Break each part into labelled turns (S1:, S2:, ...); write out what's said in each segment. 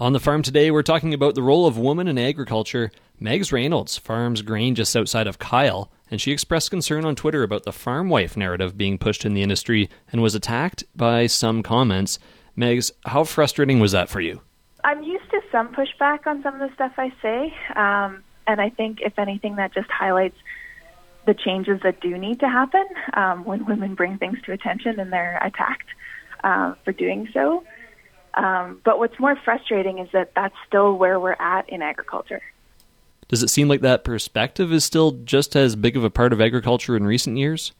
S1: On the farm today, we're talking about the role of women in agriculture. Megs Reynolds farms grain just outside of Kyle, and she expressed concern on Twitter about the farm wife narrative being pushed in the industry and was attacked by some comments. Megs, how frustrating was that for you?
S2: I'm used to some pushback on some of the stuff I say, um, and I think, if anything, that just highlights the changes that do need to happen um, when women bring things to attention and they're attacked uh, for doing so. Um, but what's more frustrating is that that's still where we're at in agriculture.
S1: Does it seem like that perspective is still just as big of a part of agriculture in recent years?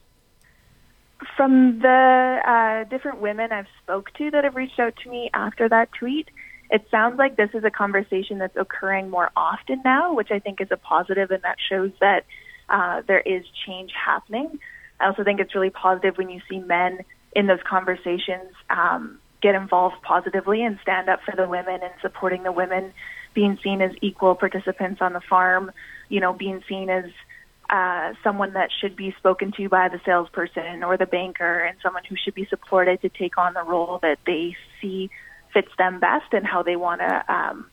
S2: From the uh, different women I've spoke to that have reached out to me after that tweet, it sounds like this is a conversation that's occurring more often now, which I think is a positive, and that shows that uh, there is change happening. I also think it's really positive when you see men in those conversations um, get involved positively and stand up for the women and supporting the women, being seen as equal participants on the farm, you know, being seen as uh, someone that should be spoken to by the salesperson or the banker and someone who should be supported to take on the role that they see fits them best and how they want to um,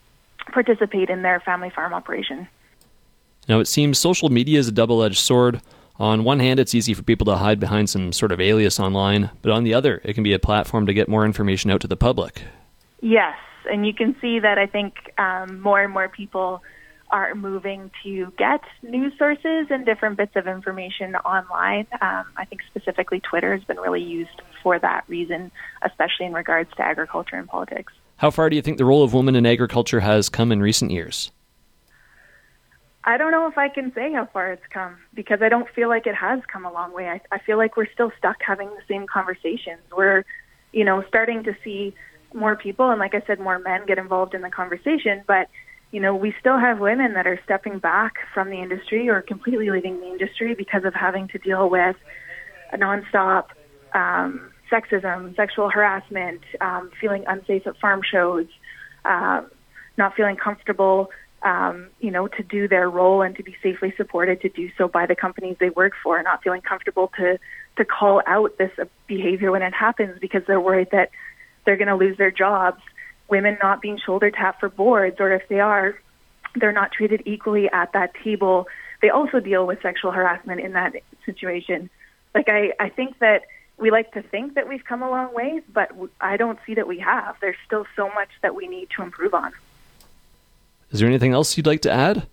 S2: participate in their family farm operation.
S1: Now, it seems social media is a double edged sword. On one hand, it's easy for people to hide behind some sort of alias online, but on the other, it can be a platform to get more information out to the public.
S2: Yes, and you can see that I think um, more and more people are moving to get news sources and different bits of information online. Um, I think specifically Twitter has been really used for that reason, especially in regards to agriculture and politics.
S1: How far do you think the role of women in agriculture has come in recent years?
S2: I don't know if I can say how far it's come because I don't feel like it has come a long way. I, I feel like we're still stuck having the same conversations. We're, you know, starting to see more people and, like I said, more men get involved in the conversation. But, you know, we still have women that are stepping back from the industry or completely leaving the industry because of having to deal with a nonstop um, sexism, sexual harassment, um, feeling unsafe at farm shows, uh, not feeling comfortable um, you know, to do their role and to be safely supported to do so by the companies they work for, not feeling comfortable to to call out this behavior when it happens because they're worried that they're going to lose their jobs. Women not being shoulder tapped for boards, or if they are, they're not treated equally at that table. They also deal with sexual harassment in that situation. Like I, I think that we like to think that we've come a long ways, but I don't see that we have. There's still so much that we need to improve on.
S1: Is there anything else you'd like to add?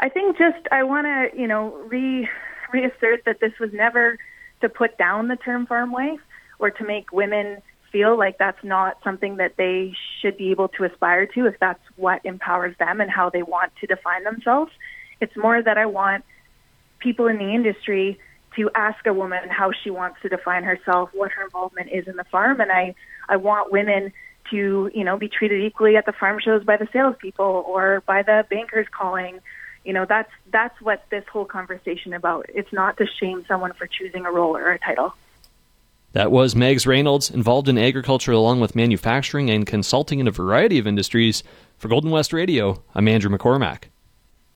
S2: I think just I want to, you know, re reassert that this was never to put down the term farm wife or to make women feel like that's not something that they should be able to aspire to if that's what empowers them and how they want to define themselves. It's more that I want people in the industry to ask a woman how she wants to define herself, what her involvement is in the farm, and I I want women to, you know, be treated equally at the farm shows by the salespeople or by the bankers calling. You know, that's that's what this whole conversation about. It's not to shame someone for choosing a role or a title.
S1: That was Megs Reynolds, involved in agriculture along with manufacturing and consulting in a variety of industries. For Golden West Radio, I'm Andrew McCormack.